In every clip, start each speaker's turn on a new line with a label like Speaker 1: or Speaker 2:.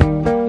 Speaker 1: I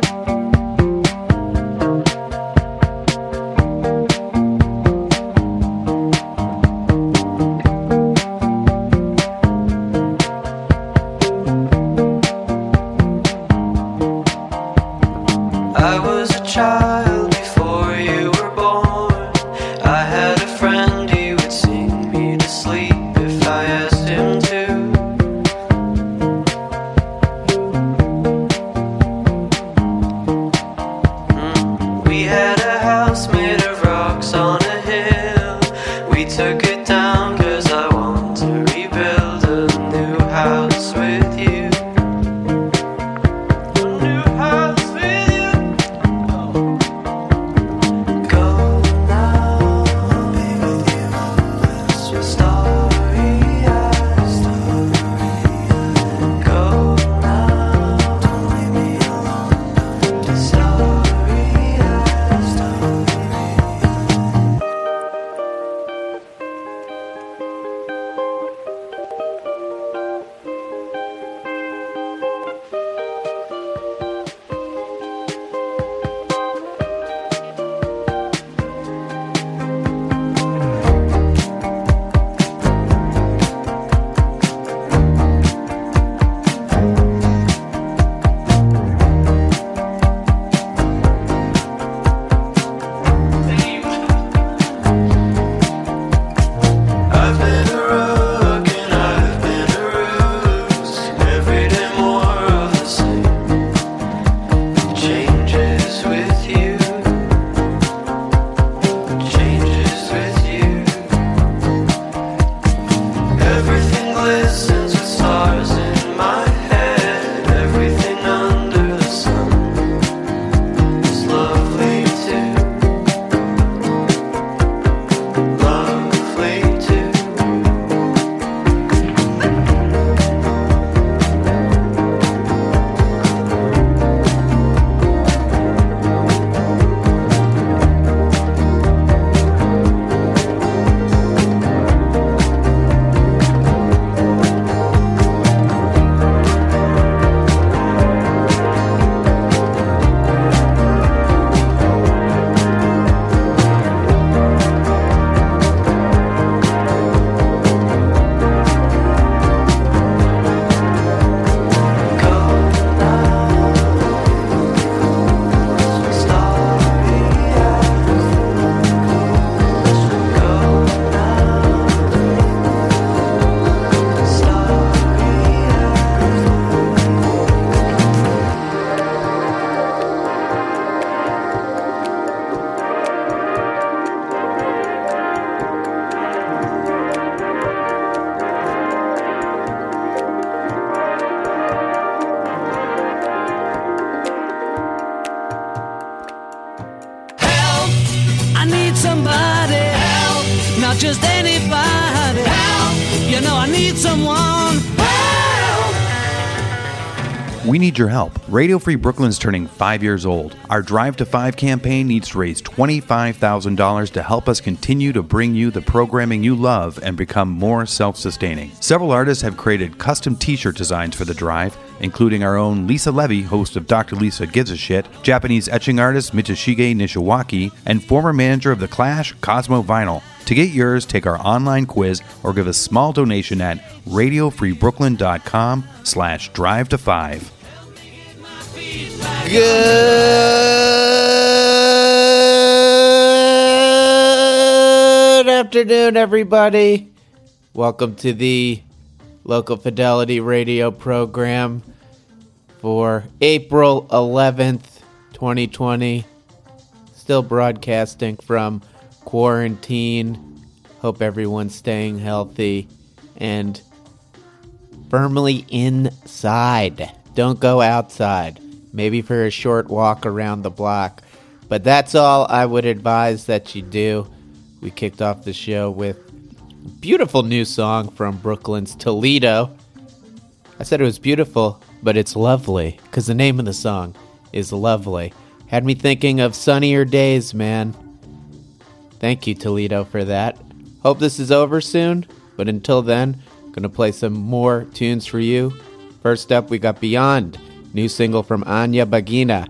Speaker 2: someone. Help!
Speaker 3: We need your help. Radio Free Brooklyn's turning five years old. Our Drive to Five campaign needs to raise $25,000 to help us continue to bring you the programming you love and become more self sustaining. Several artists have created custom t shirt designs for the drive, including our own Lisa Levy, host of Dr. Lisa Gives a Shit, Japanese etching artist Mitsushige Nishiwaki, and former manager of The Clash, Cosmo Vinyl. To get yours, take our online quiz or give a small donation at radiofreebrooklyn.com slash drive to five.
Speaker 4: Good afternoon, everybody. Welcome to the Local Fidelity Radio program for April 11th, 2020. Still broadcasting from quarantine. Hope everyone's staying healthy and firmly inside. Don't go outside. Maybe for a short walk around the block. But that's all I would advise that you do. We kicked off the show with beautiful new song from Brooklyn's Toledo. I said it was beautiful, but it's lovely because the name of the song is Lovely. Had me thinking of sunnier days, man. Thank you, Toledo, for that. Hope this is over soon, but until then, gonna play some more tunes for you. First up, we got Beyond
Speaker 5: New single from Anya
Speaker 6: Baghina.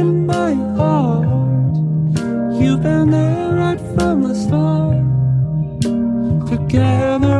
Speaker 6: in my
Speaker 7: heart. You've been there right from the start. Together.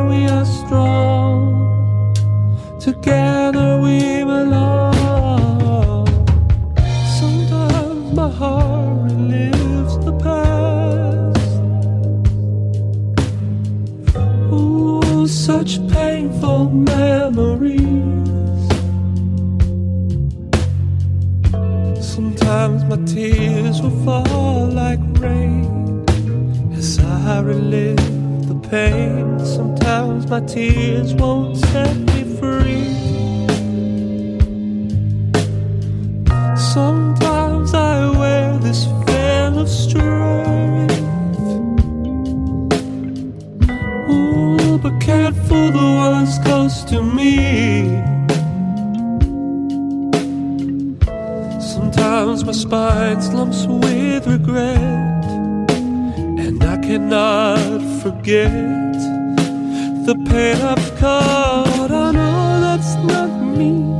Speaker 7: Tears will fall like rain as I relive the pain. Sometimes my tears won't set me free. Sometimes I wear this veil of strength. Spine slumps with regret, and I cannot forget the pain I've caused. I know that's not me.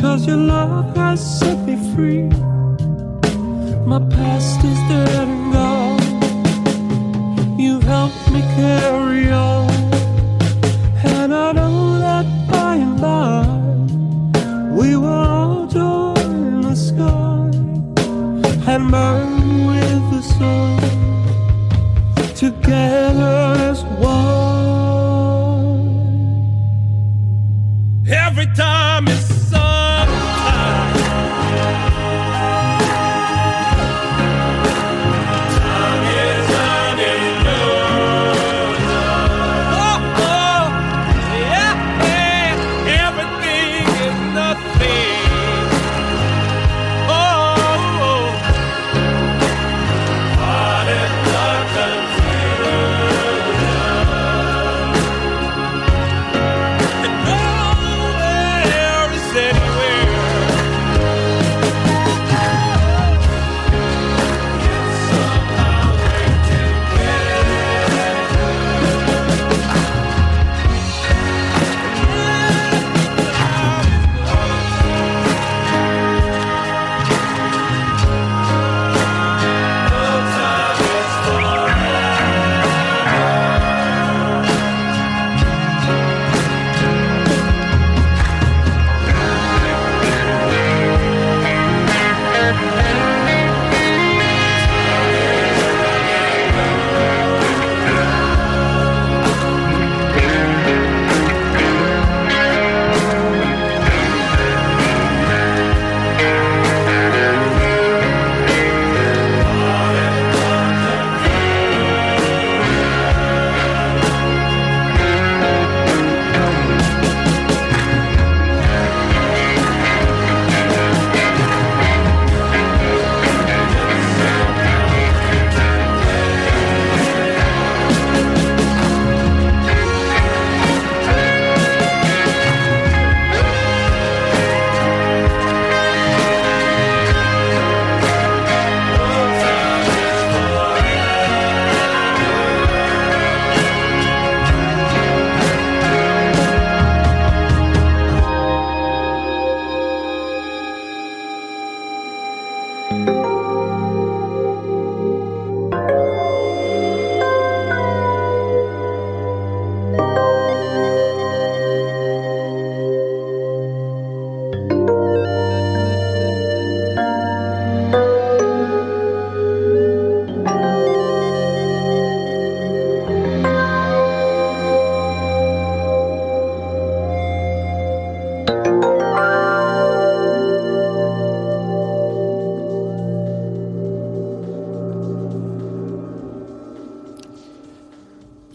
Speaker 7: Cause your love has set me free. My past is dead and gone. You've helped me carry on. And burn with the sun together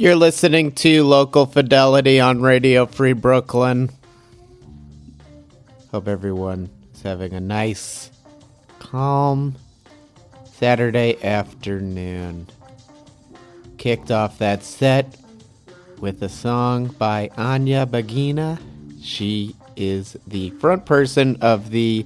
Speaker 4: You're listening to Local Fidelity on Radio Free Brooklyn. Hope everyone is having a nice, calm Saturday afternoon. Kicked off that set with a song by Anya Baghina. She is the front person of the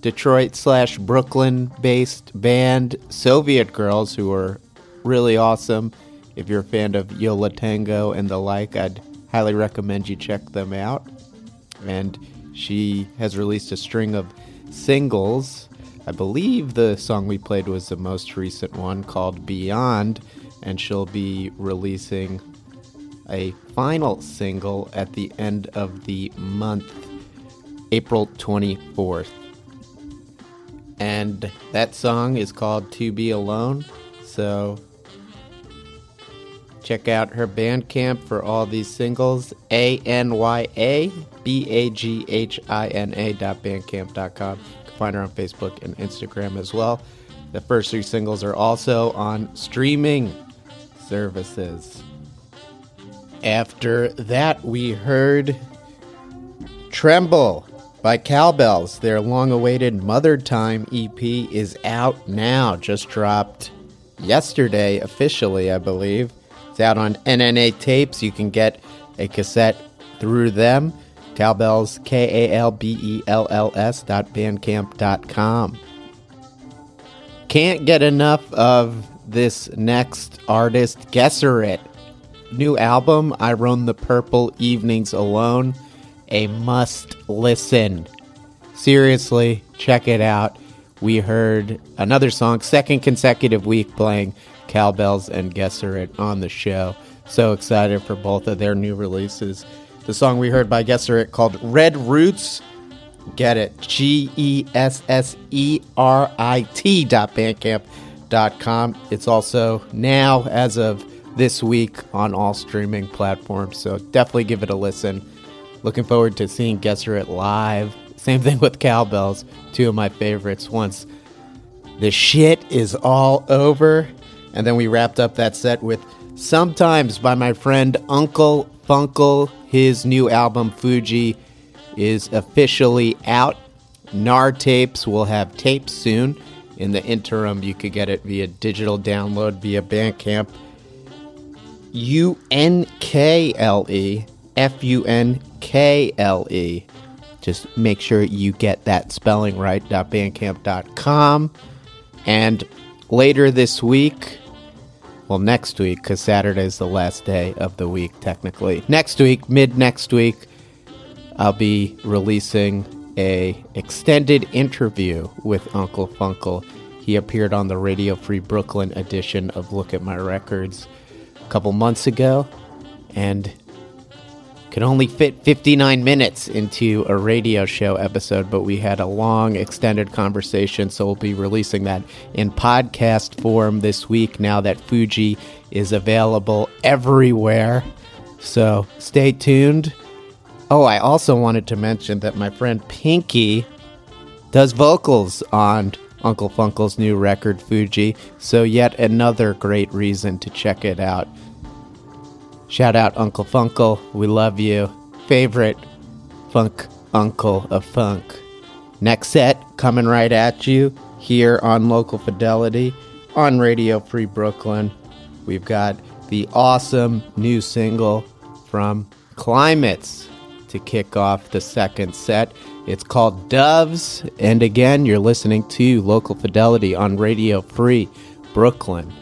Speaker 4: Detroit slash Brooklyn based band Soviet Girls, who are really awesome. If you're a fan of Yo La Tengo and the like, I'd highly recommend you check them out. And she has released a string of singles. I believe the song we played was the most recent one called Beyond, and she'll be releasing a final single at the end of the month, April 24th. And that song is called To Be Alone. So Check out her Bandcamp for all these singles, A N Y A B A G H I N A dot bandcamp dot com. You can find her on Facebook and Instagram as well. The first three singles are also on streaming services. After that, we heard Tremble by Kalbells. Their long awaited Mother Time EP is out now, just dropped yesterday officially, I believe. It's out on NNA tapes. You can get a cassette through them. Kalbells, K A L B E L L S dot bandcamp dot com. Can't get enough of this next artist, Gesserit. New album, I Run the Purple Evenings Alone. A must listen. Seriously, check it out. We heard another song, second consecutive week playing Kalbells and Gesserit on the show. So excited for both of their new releases. The song we heard by Gesserit called Red Roots. Get it. G E S S E R I T dot bandcamp dot com. It's also now, as of this week, on all streaming platforms. So definitely give it a listen. Looking forward to seeing Gesserit live. Same thing with Kalbells, two of my favorites. Once the shit is all over. And then we wrapped up that set with Sometimes by my friend Unkle Funkle. His new album, Fuji, is officially out. NAR tapes will have tapes soon. In the interim, you could get it via digital download via Bandcamp. U N K L E F U N K L E. Just make sure you get that spelling right. Bandcamp.com. And later this week, well, next week, because Saturday is the last day of the week, technically. Next week, mid next week, I'll be releasing a extended interview with Unkle Funkle. He appeared on the Radio Free Brooklyn edition of Look at My Records a couple months ago, and could only fit 59 minutes into a radio show episode, but we had a long, extended conversation, so we'll be releasing that in podcast form this week now that Fuji is available everywhere. So stay tuned. Oh, I also wanted to mention that my friend Pinky does vocals on Unkle Funkle's new record, Fuji, so yet another great reason to check it out. Shout out Unkle Funkle. We love you. Favorite funk uncle of funk. Next set coming right at you here on Local Fidelity on Radio Free Brooklyn. We've got the awesome new single from Climates to kick off the second set. It's called Doves. And again, you're listening to Local Fidelity on Radio Free Brooklyn.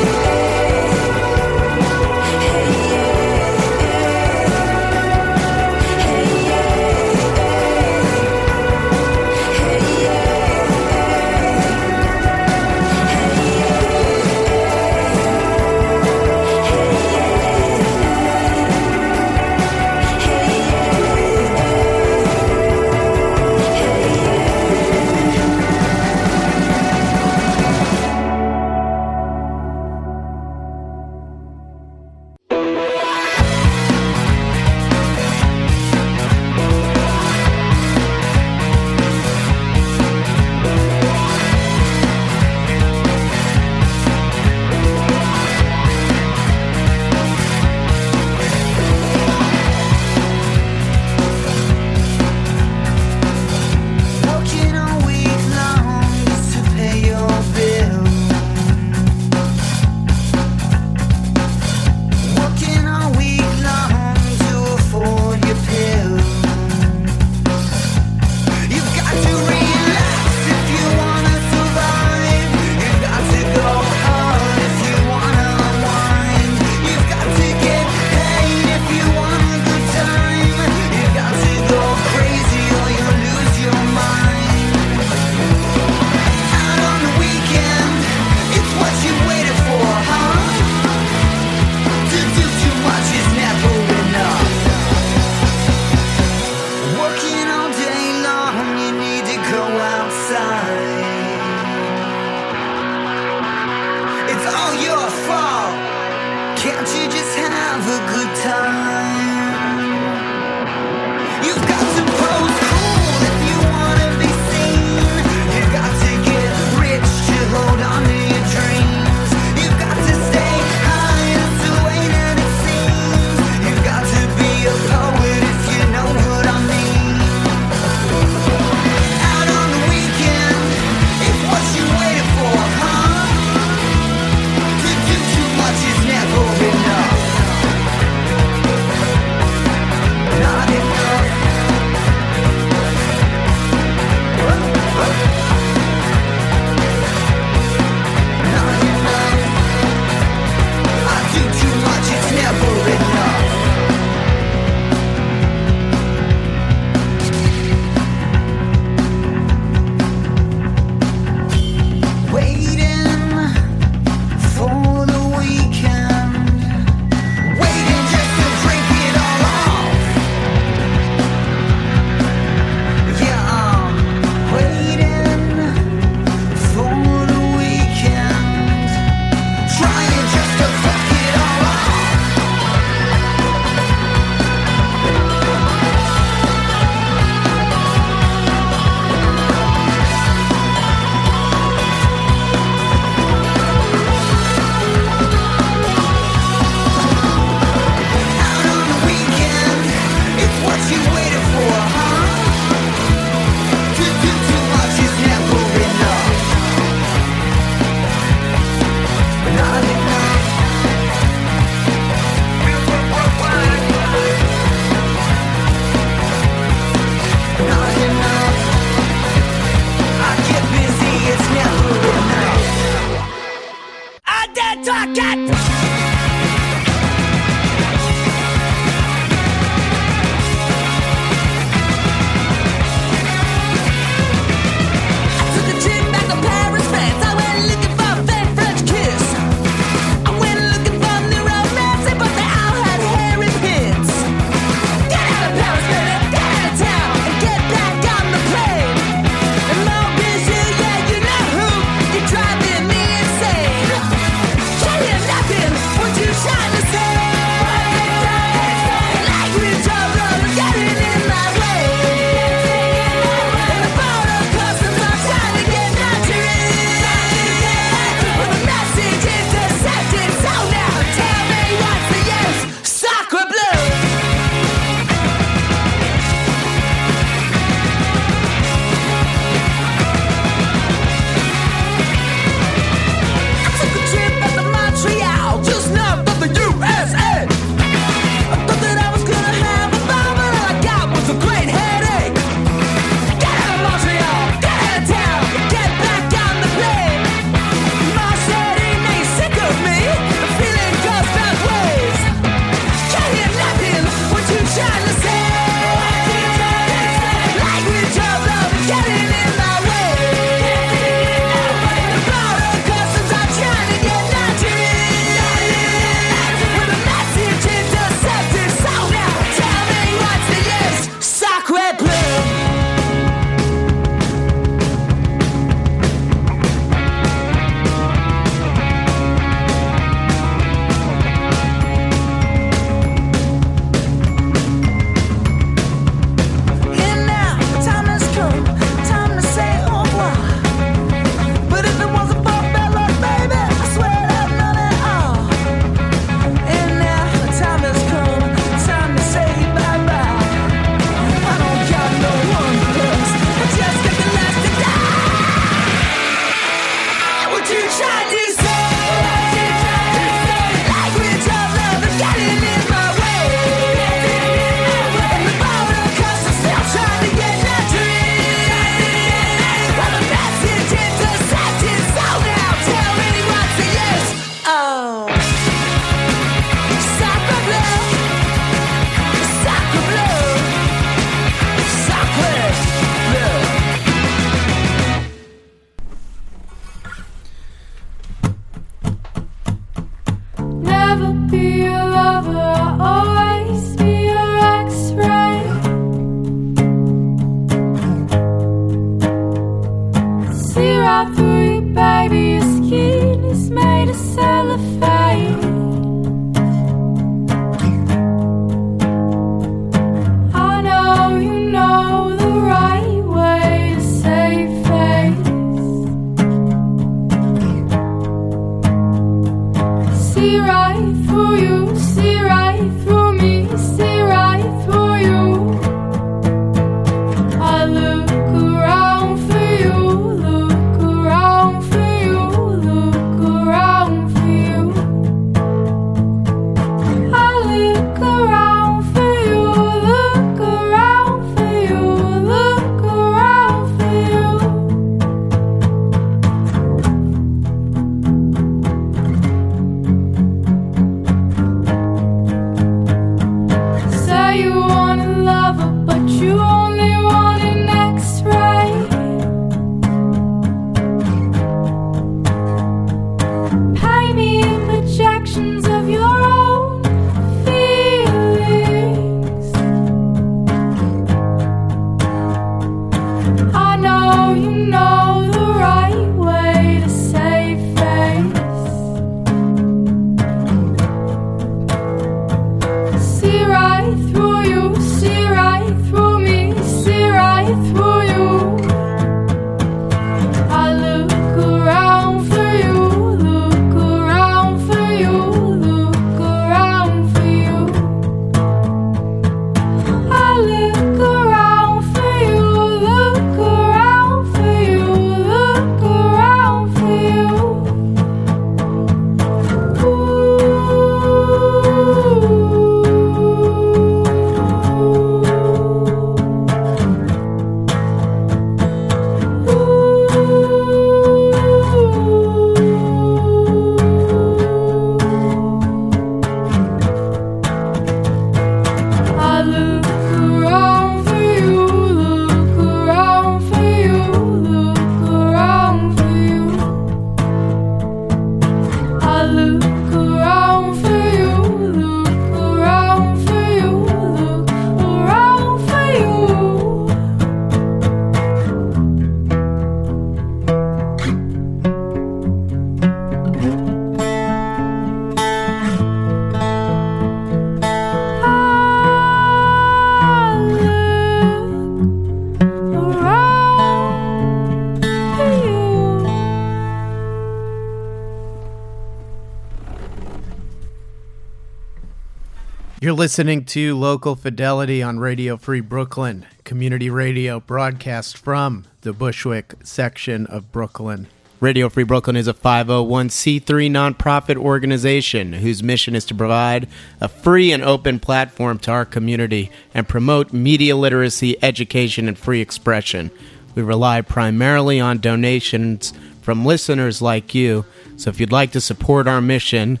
Speaker 4: You're listening to Local Fidelity on Radio Free Brooklyn, community radio broadcast from the Bushwick section of Brooklyn. Radio Free Brooklyn is a 501c3 nonprofit organization whose mission is to provide a free and open platform to our community and promote media literacy, education, and free expression. We rely primarily on donations from listeners like you, so if you'd like to support our mission,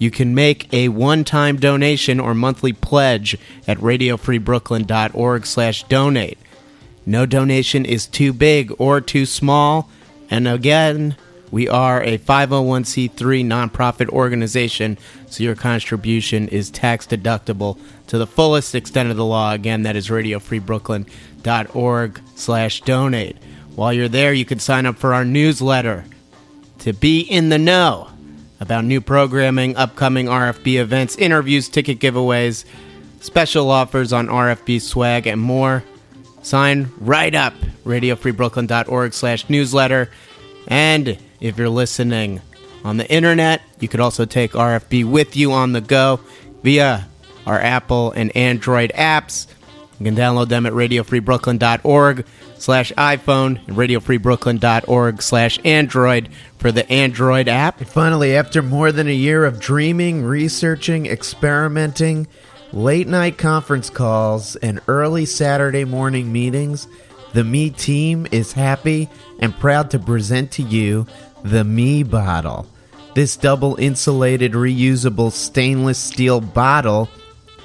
Speaker 4: you can make a one-time donation or monthly pledge at radiofreebrooklyn.org slash donate. No donation is too big or too small. And again, we are a 501c3 nonprofit organization, so your contribution is tax deductible to the fullest extent of the law. Again, that is radiofreebrooklyn.org slash donate. While you're there, you can sign up for our newsletter to be in the know about new programming, upcoming RFB events, interviews, ticket giveaways, special offers on RFB swag, and more. Sign right up, radiofreebrooklyn.org slash newsletter. And if you're listening on the internet, you could also take RFB with you on the go via our Apple and Android apps. You can download them at radiofreebrooklyn.org slash iPhone and radiofreebrooklyn.org slash Android for the Android app. Finally, after more than a year of dreaming, researching, experimenting, late night conference calls, and early Saturday morning meetings, the Me team is happy and proud to present to you the Me Bottle. This double insulated reusable stainless steel bottle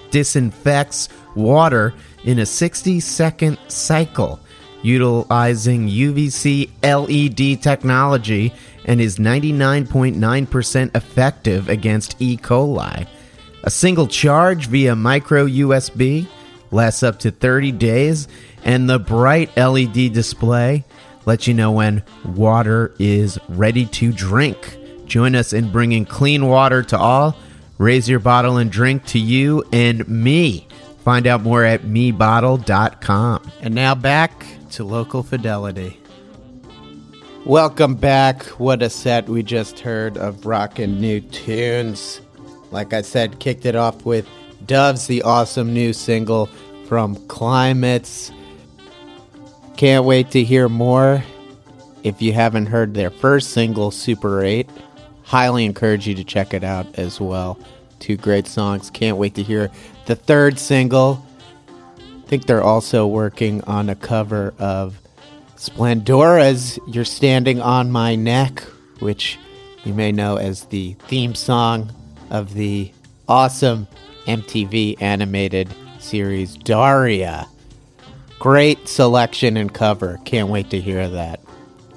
Speaker 4: disinfects water in a 60 second cycle utilizing UVC LED technology and is 99.9% effective against E. coli. A single charge via micro USB lasts up to 30 days, and the bright LED display lets you know when water is ready to drink. Join us in bringing clean water to all. Raise your bottle and drink to you and me. Find out more at mebottle.com. And now back to local fidelity. Welcome back. What a set we just heard of rockin' new tunes. Like I said, kicked it off with Doves, the awesome new single from Climates. Can't wait to hear more. If you haven't heard their first single, Super 8, highly encourage you to check it out as well. Two great songs. Can't wait to hear the third single. Think they're also working on a cover of Splendora's You're Standing on My Neck, which you may know as the theme song of the awesome MTV animated series Daria. Great selection and cover. Can't wait to hear that.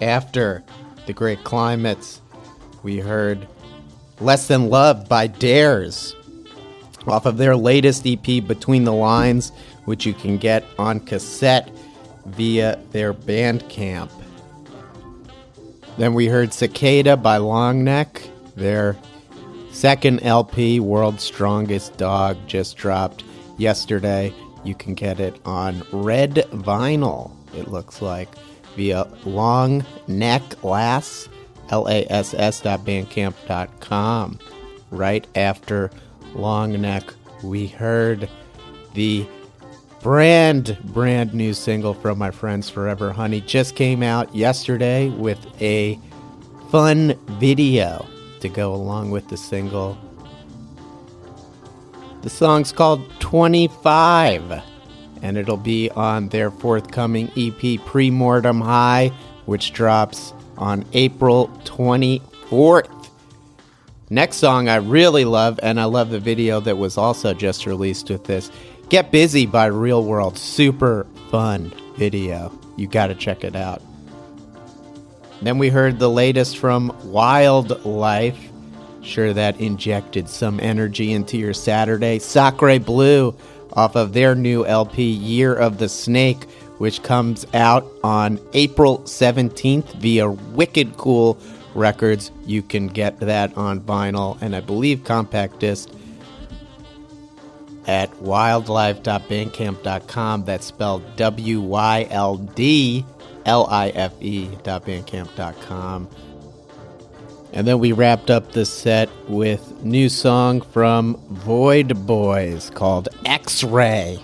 Speaker 4: After the great climates, we heard Less Than Love by Dares off of their latest EP, Between the Lines, which you can get on cassette via their Bandcamp. Then we heard Cicada by Longneck, their second LP, World's Strongest Dog, just dropped yesterday. You can get it on red vinyl, it looks like, via Long Neck Lass, dot bandcamp com. Right after Long Neck, we heard the brand brand new single from my friends Forever Honey just came out yesterday with a fun video to go along with the single. The song's called 25 and it'll be on their forthcoming EP Premortem High which drops on April 24th. Next song I really love, and I love the video that was also just released with this. Get Busy by Real World. Super fun video. You gotta check it out. Then we heard the latest from Wyldlife. Sure, that injected some energy into your Saturday. Sacre Blue off of their new LP, Year of the Snake, which comes out on April 17th via Wicked Cool Records. You can get that on vinyl and I believe compact disc at wyldlife.bandcamp.com. That's spelled W Y L D L I F E.bandcamp.com. And then we wrapped up the set with new song from Void Boys called X-Ray.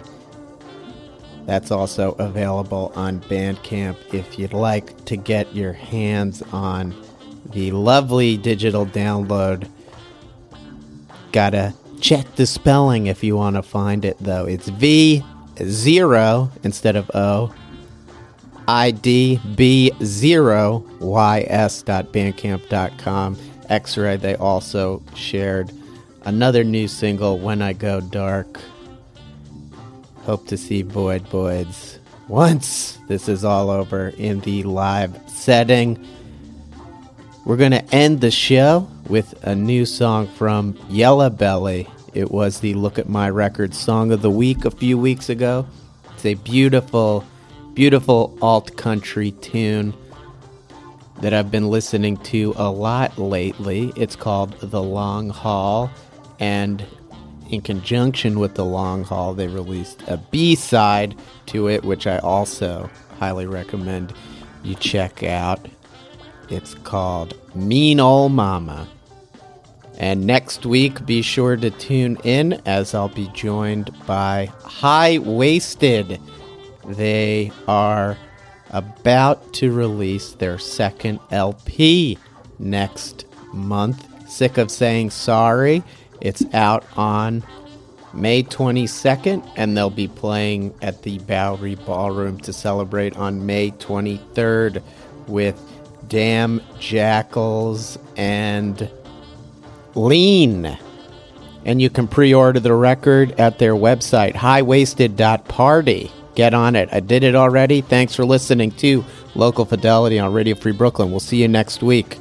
Speaker 4: That's also available on Bandcamp if you'd like to get your hands on the lovely digital download. Gotta check the spelling if you want to find it though. It's V0 instead of O. idb0ys.bandcamp.com. X-Ray, they also shared another new single, When I Go Dark. Hope to see Void Boys once this is all over in the live setting. We're going to end the show with a new song from Yellow Belly. It was the Look at My Record song of the week a few weeks ago. It's a beautiful, beautiful alt country tune that I've been listening to a lot lately. It's called The Long Haul, and in conjunction with The Long Haul, they released a B side to it, which I also highly recommend you check out. It's called Mean Ol' Mama. And next week, be sure to tune in as I'll be joined by High Waisted. They are about to release their second LP next month. Sick of saying sorry. It's out on May 22nd, and they'll be playing at the Bowery Ballroom to celebrate on May 23rd with Damn Jackals and Lean. And you can pre order the record at their website, highwaisted.party. Get on it. I did it already. Thanks for listening to Local Fidelity on Radio Free Brooklyn. We'll see you next week.